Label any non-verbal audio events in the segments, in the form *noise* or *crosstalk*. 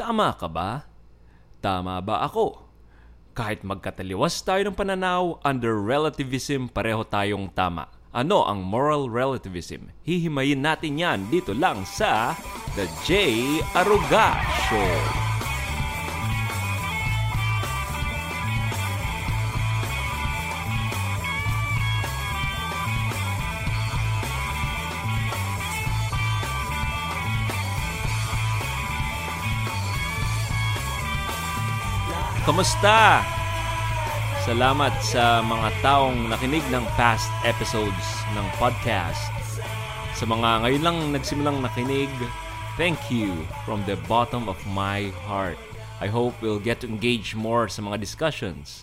Tama ka ba? Tama ba ako? Kahit magkataliwas tayo ng pananaw, under relativism pareho tayong tama. Ano ang moral relativism? Hihimayin natin yan dito lang sa The J. Aruga Show. Kamusta? Salamat sa mga taong nakinig ng past episodes ng podcast. Sa mga ngayon lang nagsimulang nakinig, thank you from the bottom of my heart. I hope we'll get to engage more sa mga discussions.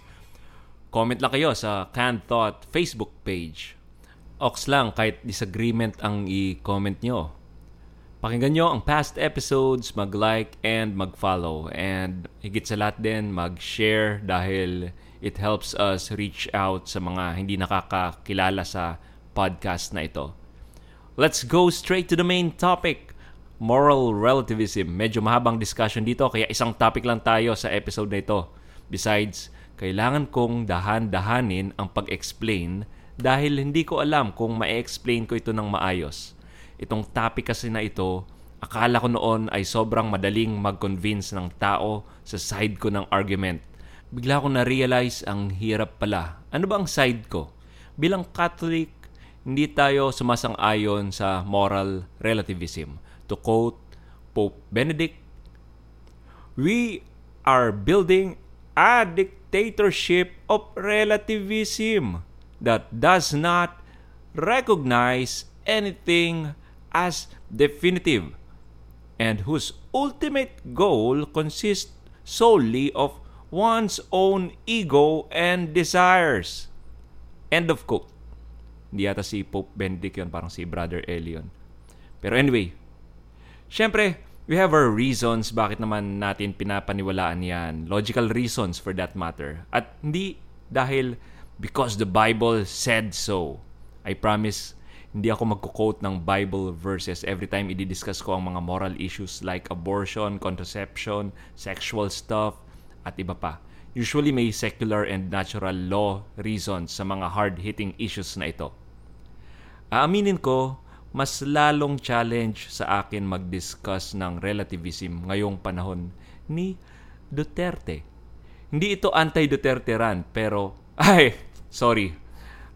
Comment lang kayo sa Canned Thought Facebook page. Ox lang kahit disagreement ang i-comment nyo. Pakinggan nyo ang past episodes, mag-like and mag-follow. And higit sa lahat din, mag-share dahil it helps us reach out sa mga hindi nakakakilala sa podcast na ito. Let's go straight to the main topic. Moral relativism. Medyo mahabang discussion dito kaya isang topic lang tayo sa episode na ito. Besides, kailangan kong dahan-dahanin ang pag-explain dahil hindi ko alam kung ma-explain ko ito ng maayos. Itong topic kasi na ito, akala ko noon ay sobrang madaling mag-convince ng tao sa side ko ng argument. Bigla ko na-realize ang hirap pala. Ano ba ang side ko? Bilang Catholic, hindi tayo sumasang-ayon sa moral relativism. To quote Pope Benedict, We are building a dictatorship of relativism that does not recognize anything as definitive and whose ultimate goal consists solely of one's own ego and desires. End of quote. Hindi yata si Pope Benedict yun, parang si Brother Elion. Pero anyway, syempre, we have our reasons bakit naman natin pinapaniwalaan yan. Logical reasons for that matter. At hindi dahil because the Bible said so. I promise, hindi ako magko-quote ng Bible verses every time i-discuss ko ang mga moral issues like abortion, contraception, sexual stuff, at iba pa. Usually may secular and natural law reasons sa mga hard-hitting issues na ito. Aaminin ko, mas lalong challenge sa akin mag-discuss ng relativism ngayong panahon ni Duterte. Hindi ito anti-Duterte ran, pero, *laughs* ay, sorry,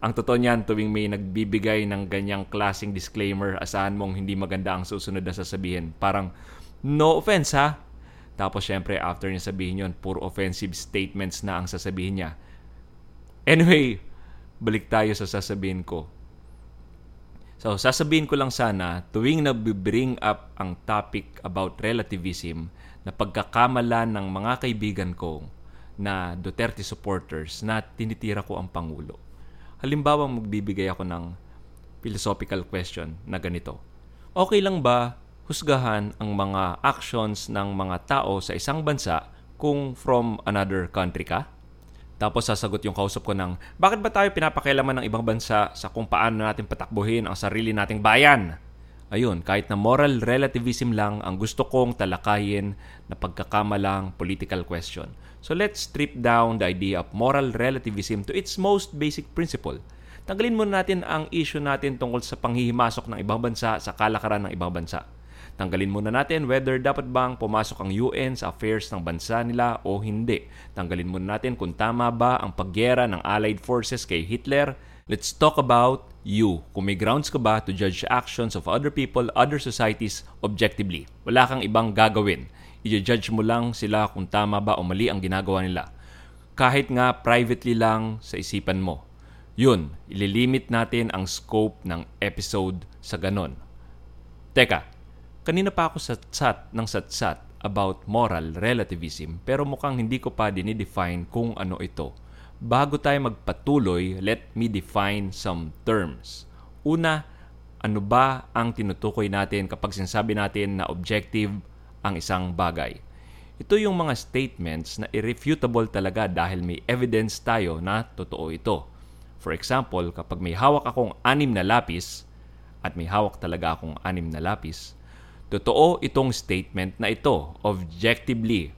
ang totoo niyan, tuwing may nagbibigay ng ganyang klasing disclaimer, asahan mong hindi maganda ang susunod na sasabihin. Parang, no offense ha, tapos syempre after niya sabihin yon puro offensive statements na ang sasabihin niya. Anyway, balik tayo sa sasabihin ko. So, sasabihin ko lang sana, tuwing nabibring up ang topic about relativism, na pagkakamalan ng mga kaibigan ko na Duterte supporters na tinitira ko ang Pangulo. Halimbawa, magbibigay ako ng philosophical question na ganito. Okay lang ba husgahan ang mga actions ng mga tao sa isang bansa kung from another country ka? Tapos sasagot yung kausap ko ng, bakit ba tayo pinapakialaman ng ibang bansa sa kung paano natin patakbuhin ang sarili nating bayan? Ayun, kahit na moral relativism lang ang gusto kong talakayin na pagkakamalang political question. So let's strip down the idea of moral relativism to its most basic principle. Tanggalin muna natin ang issue natin tungkol sa panghihimasok ng ibang bansa sa kalakaran ng ibang bansa. Tanggalin muna natin whether dapat bang pumasok ang UN sa affairs ng bansa nila o hindi. Tanggalin muna natin kung tama ba ang pagyera ng Allied forces kay Hitler. Let's talk about you. Kung may grounds ka ba to judge actions of other people, other societies objectively. Wala kang ibang gagawin. I-judge mo lang sila kung tama ba o mali ang ginagawa nila. Kahit nga privately lang sa isipan mo. Yun, ililimit natin ang scope ng episode sa ganon. Teka, Kanina pa ako satsat ng satsat about moral relativism pero mukhang hindi ko pa dinidefine kung ano ito. Bago tayo magpatuloy, let me define some terms. Una, ano ba ang tinutukoy natin kapag sinasabi natin na objective ang isang bagay? Ito yung mga statements na irrefutable talaga dahil may evidence tayo na totoo ito. For example, kapag may hawak akong anim na lapis, at may hawak talaga akong anim na lapis, Totoo itong statement na ito, objectively.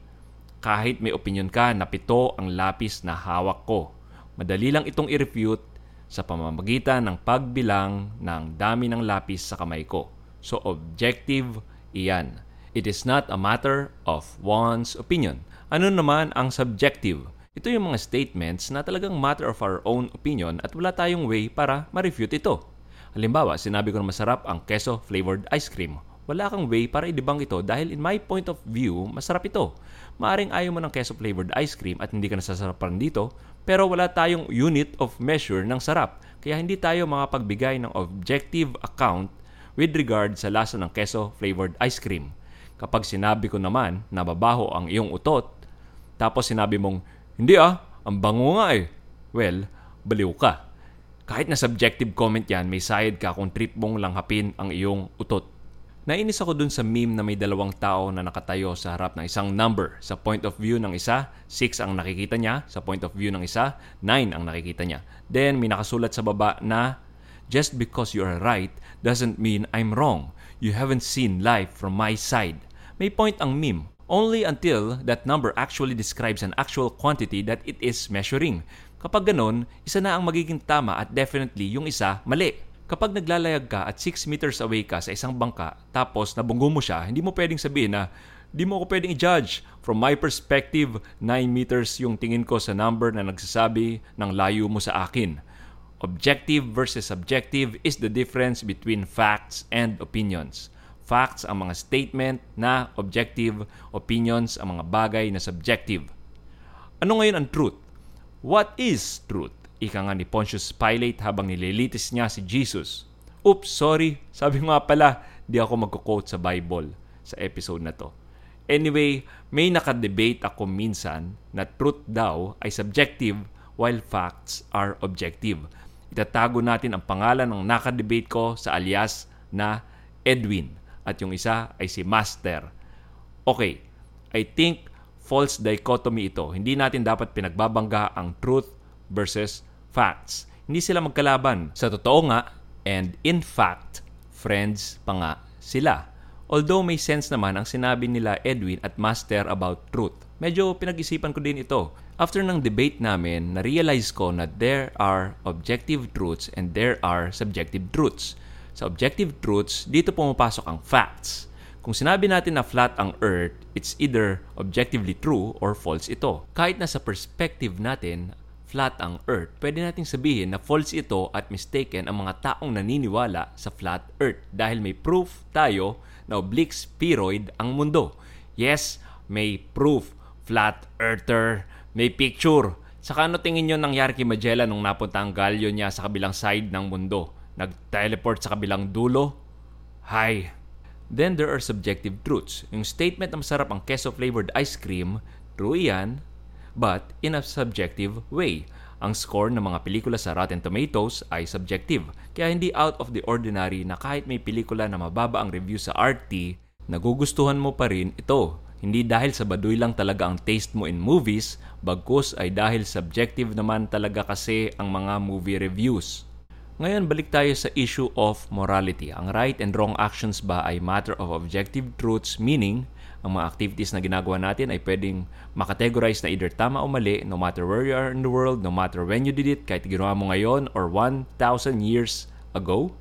Kahit may opinion ka na pito ang lapis na hawak ko. Madali lang itong i-refute sa pamamagitan ng pagbilang ng dami ng lapis sa kamay ko. So objective iyan. It is not a matter of one's opinion. Ano naman ang subjective? Ito yung mga statements na talagang matter of our own opinion at wala tayong way para ma-refute ito. Halimbawa, sinabi ko na masarap ang queso flavored ice cream wala kang way para idibang ito dahil in my point of view, masarap ito. Maaring ayaw mo ng queso flavored ice cream at hindi ka nasasarapan dito, pero wala tayong unit of measure ng sarap. Kaya hindi tayo makapagbigay ng objective account with regard sa lasa ng queso flavored ice cream. Kapag sinabi ko naman na babaho ang iyong utot, tapos sinabi mong, hindi ah, ang bango nga eh. Well, baliw ka. Kahit na subjective comment yan, may sayad ka kung trip mong langhapin ang iyong utot. Nainis ako dun sa meme na may dalawang tao na nakatayo sa harap ng isang number. Sa point of view ng isa, 6 ang nakikita niya. Sa point of view ng isa, 9 ang nakikita niya. Then may nakasulat sa baba na, Just because you are right doesn't mean I'm wrong. You haven't seen life from my side. May point ang meme. Only until that number actually describes an actual quantity that it is measuring. Kapag ganon, isa na ang magiging tama at definitely yung isa mali. Kapag naglalayag ka at 6 meters away ka sa isang bangka, tapos nabunggo mo siya, hindi mo pwedeng sabihin na, di mo ako pwedeng i-judge. From my perspective, 9 meters yung tingin ko sa number na nagsasabi ng layo mo sa akin. Objective versus subjective is the difference between facts and opinions. Facts ang mga statement na objective, opinions ang mga bagay na subjective. Ano ngayon ang truth? What is truth? Ika nga ni Pontius Pilate habang nililitis niya si Jesus. Oops, sorry. Sabi nga pala, di ako magko-quote sa Bible sa episode na to. Anyway, may nakadebate ako minsan na truth daw ay subjective while facts are objective. Itatago natin ang pangalan ng nakadebate ko sa alias na Edwin at yung isa ay si Master. Okay, I think false dichotomy ito. Hindi natin dapat pinagbabangga ang truth versus facts. Hindi sila magkalaban. Sa totoo nga, and in fact, friends pa nga sila. Although may sense naman ang sinabi nila Edwin at Master about truth. Medyo pinag-isipan ko din ito. After ng debate namin, na-realize ko na there are objective truths and there are subjective truths. Sa objective truths, dito pumapasok ang facts. Kung sinabi natin na flat ang Earth, it's either objectively true or false ito. Kahit na sa perspective natin, flat ang Earth, pwede nating sabihin na false ito at mistaken ang mga taong naniniwala sa flat Earth dahil may proof tayo na oblique spheroid ang mundo. Yes, may proof. Flat Earther. May picture. Saka ano tingin nyo nangyari kay Magellan nung napunta ang galyo niya sa kabilang side ng mundo? Nag-teleport sa kabilang dulo? Hi. Then there are subjective truths. Yung statement na masarap ang queso-flavored ice cream, true yan, but in a subjective way. Ang score ng mga pelikula sa Rotten Tomatoes ay subjective, kaya hindi out of the ordinary na kahit may pelikula na mababa ang review sa RT, nagugustuhan mo pa rin ito. Hindi dahil sa baduy lang talaga ang taste mo in movies, bagkus ay dahil subjective naman talaga kasi ang mga movie reviews. Ngayon, balik tayo sa issue of morality. Ang right and wrong actions ba ay matter of objective truths, meaning ang mga activities na ginagawa natin ay pwedeng makategorize na either tama o mali no matter where you are in the world, no matter when you did it, kahit ginawa mo ngayon or 1,000 years ago?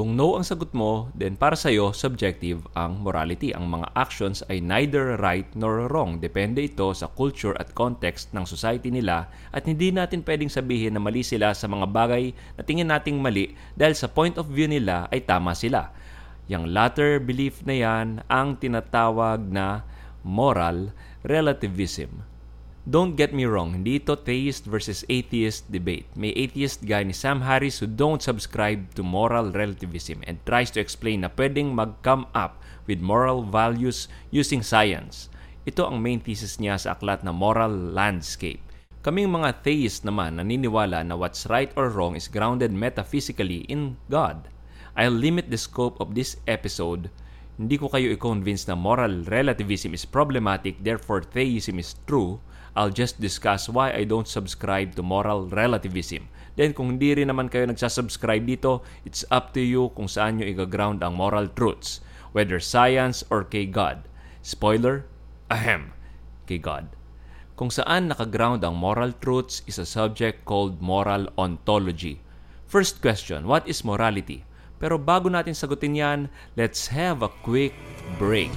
Kung no ang sagot mo, then para sa iyo, subjective ang morality. Ang mga actions ay neither right nor wrong. Depende ito sa culture at context ng society nila at hindi natin pwedeng sabihin na mali sila sa mga bagay na tingin nating mali dahil sa point of view nila ay tama sila. Yang latter belief na yan ang tinatawag na moral relativism. Don't get me wrong, hindi ito theist versus atheist debate. May atheist guy ni Sam Harris who don't subscribe to moral relativism and tries to explain na pwedeng mag-come up with moral values using science. Ito ang main thesis niya sa aklat na Moral Landscape. Kaming mga theist naman naniniwala na what's right or wrong is grounded metaphysically in God. I'll limit the scope of this episode. Hindi ko kayo i-convince na moral relativism is problematic, therefore theism is true. I'll just discuss why I don't subscribe to moral relativism. Then kung hindi rin naman kayo nagsasubscribe dito, it's up to you kung saan nyo i-ground ang moral truths. whether science or kay God. Spoiler, ahem, kay God. Kung saan nakaground ang moral truths is a subject called moral ontology. First question, what is morality? Pero bago natin sagutin yan, let's have a quick break.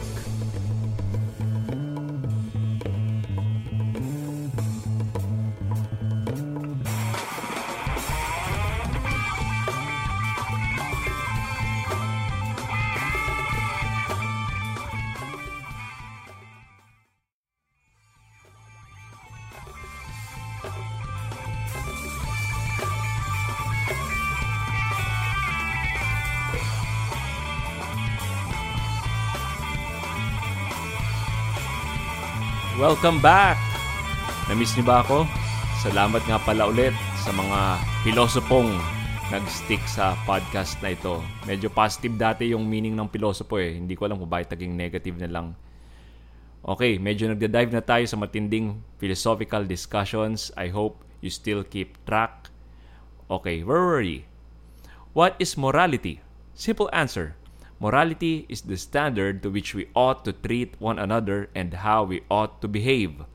Welcome back! Namiss niyo ba ako? Salamat nga pala ulit sa mga pilosopong nag-stick sa podcast na ito. Medyo positive dati yung meaning ng pilosopo eh. Hindi ko alam kung bakit naging negative na lang. Okay, medyo nagda-dive na tayo sa matinding philosophical discussions. I hope you still keep track. Okay, where were we? What is morality? Simple answer. Morality is the standard to which we ought to treat one another and how we ought to behave.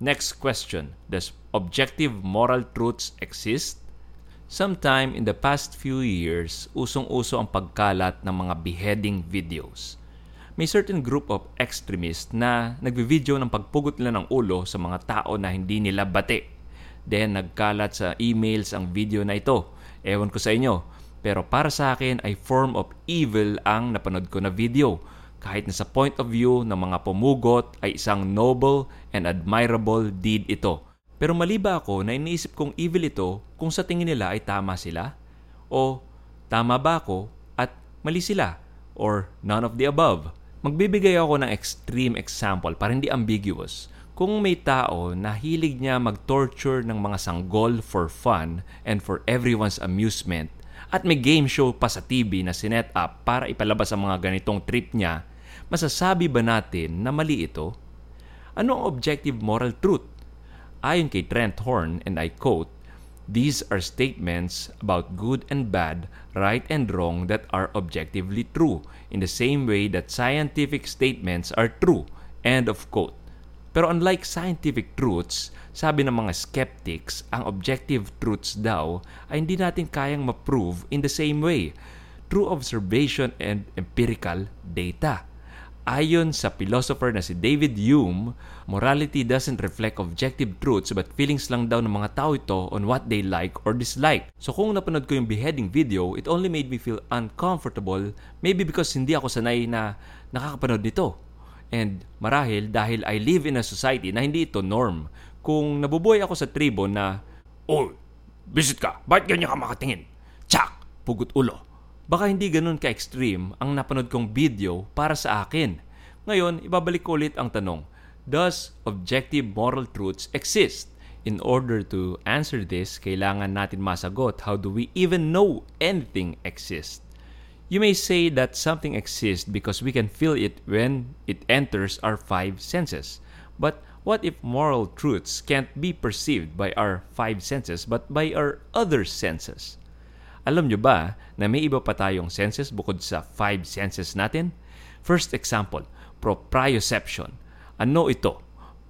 Next question Does objective moral truths exist? Sometime in the past few years, usong-uso ang pagkalat ng mga beheading videos. May certain group of extremists na nagvi-video ng pagpugot nila ng ulo sa mga tao na hindi nila bate. Then nagkalat sa emails ang video na ito. Ewan ko sa inyo, pero para sa akin ay form of evil ang napanood ko na video. Kahit na sa point of view ng mga pumugot ay isang noble and admirable deed ito. Pero mali ba ako na iniisip kong evil ito kung sa tingin nila ay tama sila? O tama ba ako at mali sila? Or none of the above? Magbibigay ako ng extreme example para hindi ambiguous. Kung may tao na hilig niya mag-torture ng mga sanggol for fun and for everyone's amusement, at may game show pa sa TV na sinet up para ipalabas ang mga ganitong trip niya, masasabi ba natin na mali ito? Ano ang objective moral truth? Ayon kay Trent Horn, and I quote, These are statements about good and bad, right and wrong that are objectively true, in the same way that scientific statements are true. End of quote. Pero unlike scientific truths, sabi ng mga skeptics, ang objective truths daw ay hindi natin kayang ma-prove in the same way through observation and empirical data. Ayon sa philosopher na si David Hume, morality doesn't reflect objective truths but feelings lang daw ng mga tao ito on what they like or dislike. So kung napanood ko yung beheading video, it only made me feel uncomfortable maybe because hindi ako sanay na nakakapanood nito. And marahil dahil I live in a society na hindi ito norm. Kung nabubuhay ako sa tribo na, Oh, visit ka, bakit ganyan ka makatingin? Tsak, pugot ulo. Baka hindi ganun ka-extreme ang napanood kong video para sa akin. Ngayon, ibabalik ko ulit ang tanong, Does objective moral truths exist? In order to answer this, kailangan natin masagot how do we even know anything exists? You may say that something exists because we can feel it when it enters our five senses. But what if moral truths can't be perceived by our five senses but by our other senses? Alam nyo ba na may iba pa tayong senses bukod sa five senses natin? First example, proprioception. Ano ito?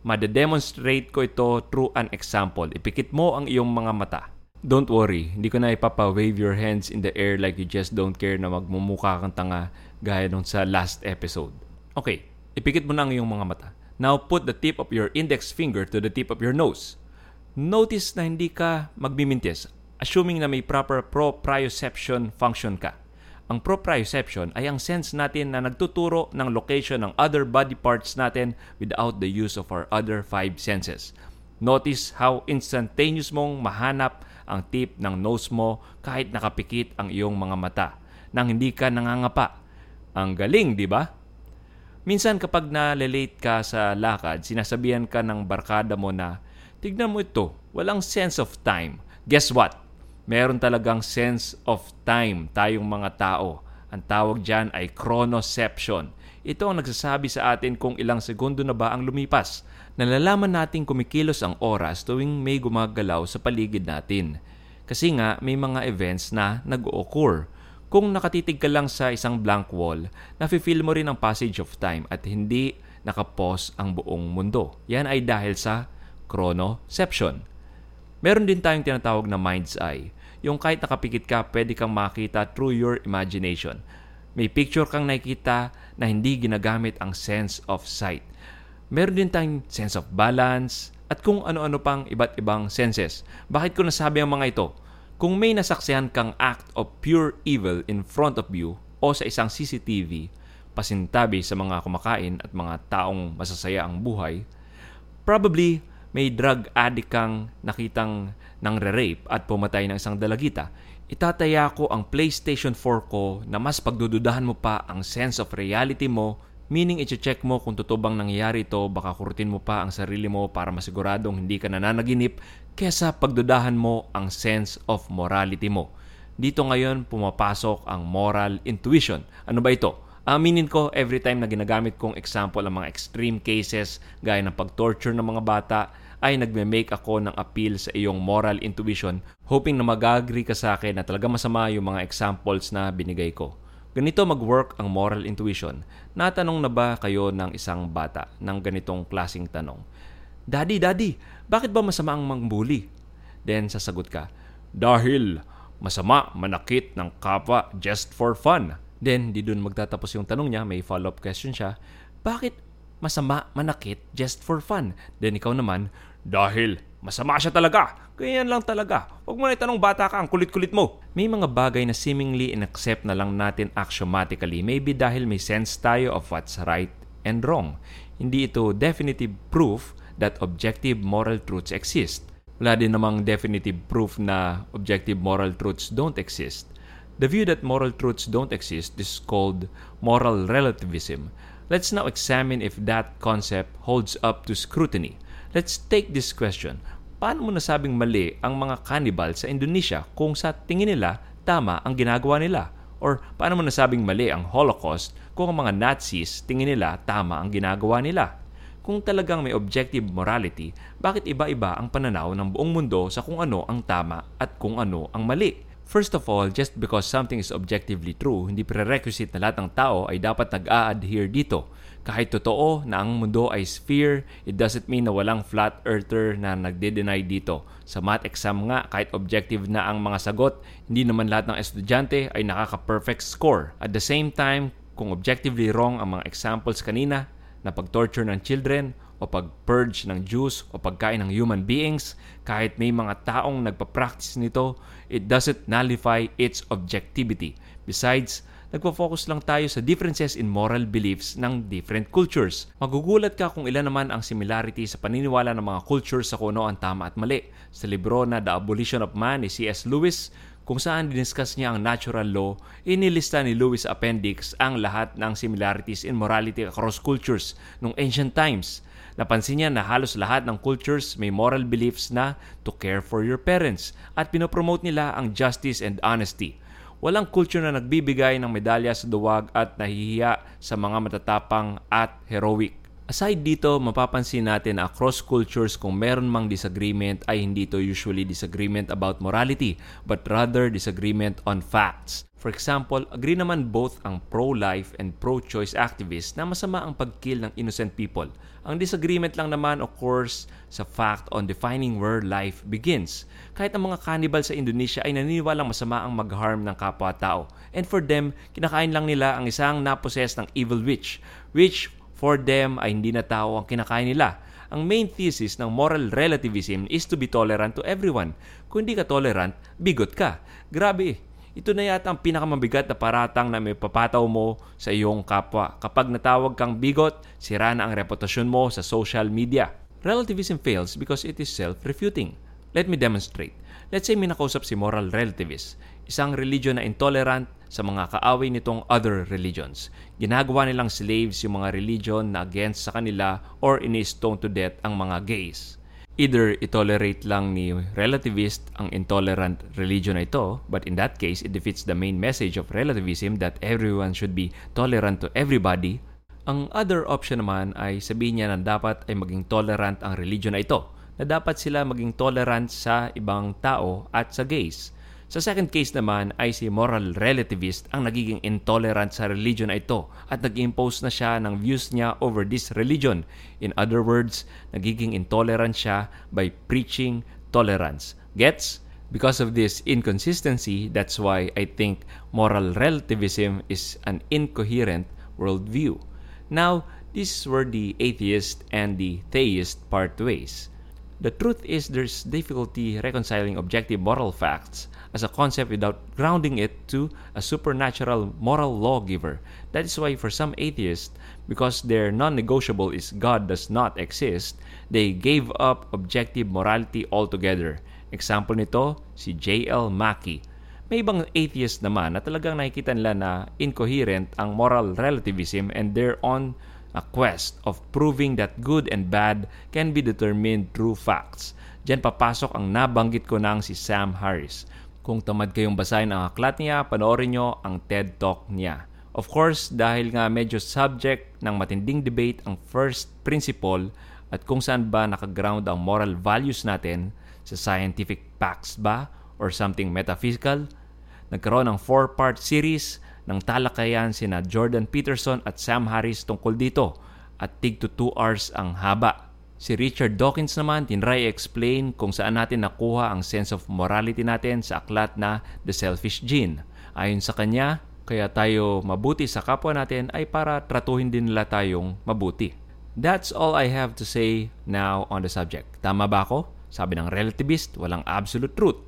Madedemonstrate ko ito through an example. Ipikit mo ang iyong mga mata. Don't worry, hindi ko na ipapa-wave your hands in the air like you just don't care na magmumukha kang tanga gaya nung sa last episode. Okay, ipikit mo na ang iyong mga mata. Now put the tip of your index finger to the tip of your nose. Notice na hindi ka magmimintis, assuming na may proper proprioception function ka. Ang proprioception ay ang sense natin na nagtuturo ng location ng other body parts natin without the use of our other five senses. Notice how instantaneous mong mahanap ang tip ng nose mo kahit nakapikit ang iyong mga mata nang hindi ka nangangapa. Ang galing, di ba? Minsan kapag na-late ka sa lakad, sinasabihan ka ng barkada mo na, tignan mo ito, walang sense of time. Guess what? Meron talagang sense of time tayong mga tao. Ang tawag dyan ay chronoception. Ito ang nagsasabi sa atin kung ilang segundo na ba ang lumipas nalalaman nating kumikilos ang oras tuwing may gumagalaw sa paligid natin. Kasi nga may mga events na nag-occur. Kung nakatitig ka lang sa isang blank wall, nafe-feel mo rin ang passage of time at hindi nakapos ang buong mundo. Yan ay dahil sa chronoception. Meron din tayong tinatawag na mind's eye. Yung kahit nakapikit ka, pwede kang makita through your imagination. May picture kang nakikita na hindi ginagamit ang sense of sight. Meron din tayong sense of balance at kung ano-ano pang iba't ibang senses. Bakit ko nasabi ang mga ito? Kung may nasaksihan kang act of pure evil in front of you o sa isang CCTV, pasintabi sa mga kumakain at mga taong masasaya ang buhay, probably may drug addict kang nakitang nang re-rape at pumatay ng isang dalagita, itataya ko ang PlayStation 4 ko na mas pagdududahan mo pa ang sense of reality mo Meaning, i-check mo kung totoo bang nangyayari ito, baka kurutin mo pa ang sarili mo para masiguradong hindi ka nananaginip kesa pagdudahan mo ang sense of morality mo. Dito ngayon pumapasok ang moral intuition. Ano ba ito? Aminin ko, every time na ginagamit kong example ang mga extreme cases gaya ng pag-torture ng mga bata, ay nagme-make ako ng appeal sa iyong moral intuition hoping na mag-agree ka sa akin na talaga masama yung mga examples na binigay ko. Ganito mag-work ang moral intuition. Natanong na ba kayo ng isang bata ng ganitong klasing tanong? Daddy, Daddy, bakit ba masama ang mangbuli? Then sasagot ka, Dahil masama manakit ng kapwa just for fun. Then, di dun magtatapos yung tanong niya, may follow-up question siya. Bakit masama manakit just for fun? Then ikaw naman, dahil masama siya talaga. Ganyan lang talaga. Huwag mo na itanong bata ka, ang kulit-kulit mo. May mga bagay na seemingly inaccept na lang natin axiomatically. Maybe dahil may sense tayo of what's right and wrong. Hindi ito definitive proof that objective moral truths exist. Wala din namang definitive proof na objective moral truths don't exist. The view that moral truths don't exist is called moral relativism. Let's now examine if that concept holds up to scrutiny. Let's take this question. Paano mo nasabing mali ang mga cannibal sa Indonesia kung sa tingin nila tama ang ginagawa nila? Or paano mo nasabing mali ang Holocaust kung ang mga Nazis tingin nila tama ang ginagawa nila? Kung talagang may objective morality, bakit iba-iba ang pananaw ng buong mundo sa kung ano ang tama at kung ano ang mali? First of all, just because something is objectively true, hindi prerequisite na lahat ng tao ay dapat nag-a-adhere dito. Kahit totoo na ang mundo ay sphere, it doesn't mean na walang flat earther na nagde-deny dito. Sa math exam nga, kahit objective na ang mga sagot, hindi naman lahat ng estudyante ay nakaka-perfect score. At the same time, kung objectively wrong ang mga examples kanina, na pag-torture ng children, o pag-purge ng Jews o pagkain ng human beings, kahit may mga taong nagpa-practice nito, it doesn't nullify its objectivity. Besides, nagpo-focus lang tayo sa differences in moral beliefs ng different cultures. Magugulat ka kung ilan naman ang similarity sa paniniwala ng mga cultures sa kung ano ang tama at mali. Sa libro na The Abolition of Man ni C.S. Lewis, kung saan diniscuss niya ang natural law, inilista ni Lewis Appendix ang lahat ng similarities in morality across cultures nung ancient times. Napansin niya na halos lahat ng cultures may moral beliefs na to care for your parents at pinopromote nila ang justice and honesty. Walang culture na nagbibigay ng medalya sa duwag at nahihiya sa mga matatapang at heroic. Aside dito, mapapansin natin na across cultures kung meron mang disagreement ay hindi ito usually disagreement about morality but rather disagreement on facts. For example, agree naman both ang pro-life and pro-choice activists na masama ang pagkill ng innocent people. Ang disagreement lang naman of course sa fact on defining where life begins. Kahit ang mga cannibal sa Indonesia ay naniniwalang masama ang mag-harm ng kapwa-tao. And for them, kinakain lang nila ang isang naposes ng evil witch, which for them ay hindi na tao ang kinakain nila. Ang main thesis ng moral relativism is to be tolerant to everyone. Kung hindi ka tolerant, bigot ka. Grabe, ito na yata ang pinakamabigat na paratang na may papataw mo sa iyong kapwa. Kapag natawag kang bigot, sira na ang reputasyon mo sa social media. Relativism fails because it is self-refuting. Let me demonstrate. Let's say may nakausap si moral relativist, isang religion na intolerant sa mga kaaway nitong other religions. Ginagawa nilang slaves yung mga religion na against sa kanila or ini-stone to death ang mga gays. Either itolerate lang ni relativist ang intolerant religion na ito, but in that case, it defeats the main message of relativism that everyone should be tolerant to everybody. Ang other option naman ay sabihin niya na dapat ay maging tolerant ang religion na ito, na dapat sila maging tolerant sa ibang tao at sa gays. Sa second case naman ay si moral relativist ang nagiging intolerant sa religion na ito at nag-impose na siya ng views niya over this religion. In other words, nagiging intolerant siya by preaching tolerance. Gets? Because of this inconsistency, that's why I think moral relativism is an incoherent worldview. Now, this is where the atheist and the theist part ways. The truth is there's difficulty reconciling objective moral facts as a concept without grounding it to a supernatural moral lawgiver. That is why for some atheists, because their non-negotiable is God does not exist, they gave up objective morality altogether. Example nito, si J.L. Mackie. May ibang atheist naman na talagang nakikita nila na incoherent ang moral relativism and they're on a quest of proving that good and bad can be determined through facts. Diyan papasok ang nabanggit ko nang si Sam Harris. Kung tamad kayong basahin ang aklat niya, panoorin nyo ang TED Talk niya. Of course, dahil nga medyo subject ng matinding debate ang first principle at kung saan ba nakaground ang moral values natin, sa scientific facts ba or something metaphysical, nagkaroon ng four-part series ng talakayan sina Jordan Peterson at Sam Harris tungkol dito at tig to 2 hours ang haba. Si Richard Dawkins naman tinry explain kung saan natin nakuha ang sense of morality natin sa aklat na The Selfish Gene. Ayon sa kanya, kaya tayo mabuti sa kapwa natin ay para tratuhin din nila tayong mabuti. That's all I have to say now on the subject. Tama ba ako? Sabi ng relativist, walang absolute truth.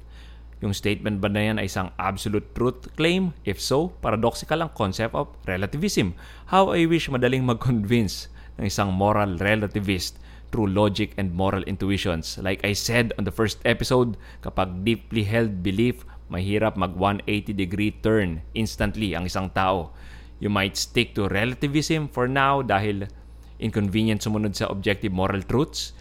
Yung statement ba na yan ay isang absolute truth claim? If so, paradoxical ang concept of relativism. How I wish madaling mag-convince ng isang moral relativist through logic and moral intuitions. Like I said on the first episode, kapag deeply held belief, mahirap mag 180 degree turn instantly ang isang tao. You might stick to relativism for now dahil inconvenient sumunod sa objective moral truths.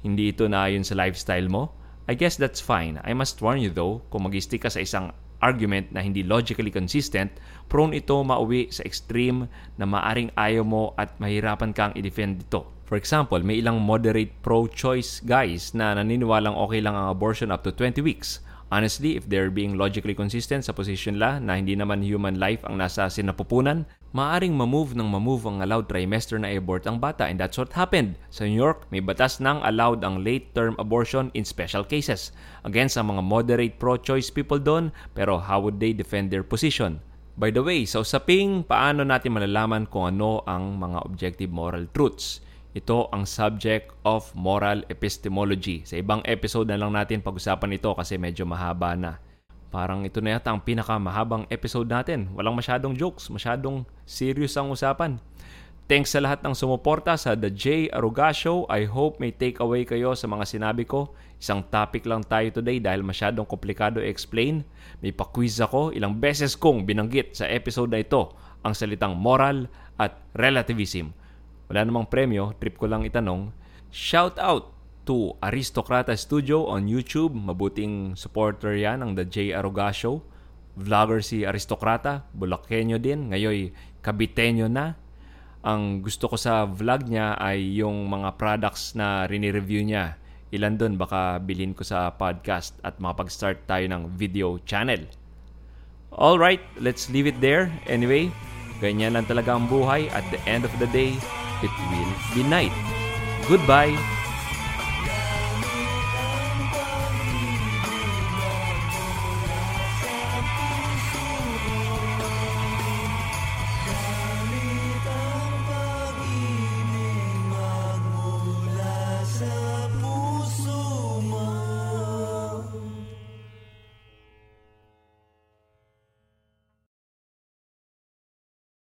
Hindi ito na ayon sa lifestyle mo. I guess that's fine. I must warn you though, kung mag-stick ka sa isang argument na hindi logically consistent, prone ito mauwi sa extreme na maaring ayaw mo at mahirapan kang i-defend ito. For example, may ilang moderate pro-choice guys na naniniwalang okay lang ang abortion up to 20 weeks. Honestly, if they're being logically consistent sa position la na hindi naman human life ang nasa sinapupunan, maaring mamove ng mamove ang allowed trimester na abort ang bata and that's what happened. Sa New York, may batas nang allowed ang late-term abortion in special cases. Against ang mga moderate pro-choice people doon, pero how would they defend their position? By the way, sa usaping paano natin malalaman kung ano ang mga objective moral truths. Ito ang subject of moral epistemology. Sa ibang episode na lang natin pag-usapan ito kasi medyo mahaba na. Parang ito na yata ang pinakamahabang episode natin. Walang masyadong jokes, masyadong serious ang usapan. Thanks sa lahat ng sumuporta sa The J. Aruga Show. I hope may take away kayo sa mga sinabi ko. Isang topic lang tayo today dahil masyadong komplikado i-explain. May pa-quiz ako. Ilang beses kong binanggit sa episode na ito ang salitang moral at relativism. Wala namang premyo, trip ko lang itanong. Shout out to Aristocrata Studio on YouTube. Mabuting supporter yan ng The J. Aruga Show. Vlogger si Aristocrata, Bulakenyo din. Ngayon, Kabitenyo na. Ang gusto ko sa vlog niya ay yung mga products na rini-review niya. Ilan doon baka bilhin ko sa podcast at makapag-start tayo ng video channel. Alright, let's leave it there. Anyway, ganyan lang talaga ang buhay. At the end of the day, it will be night. Goodbye.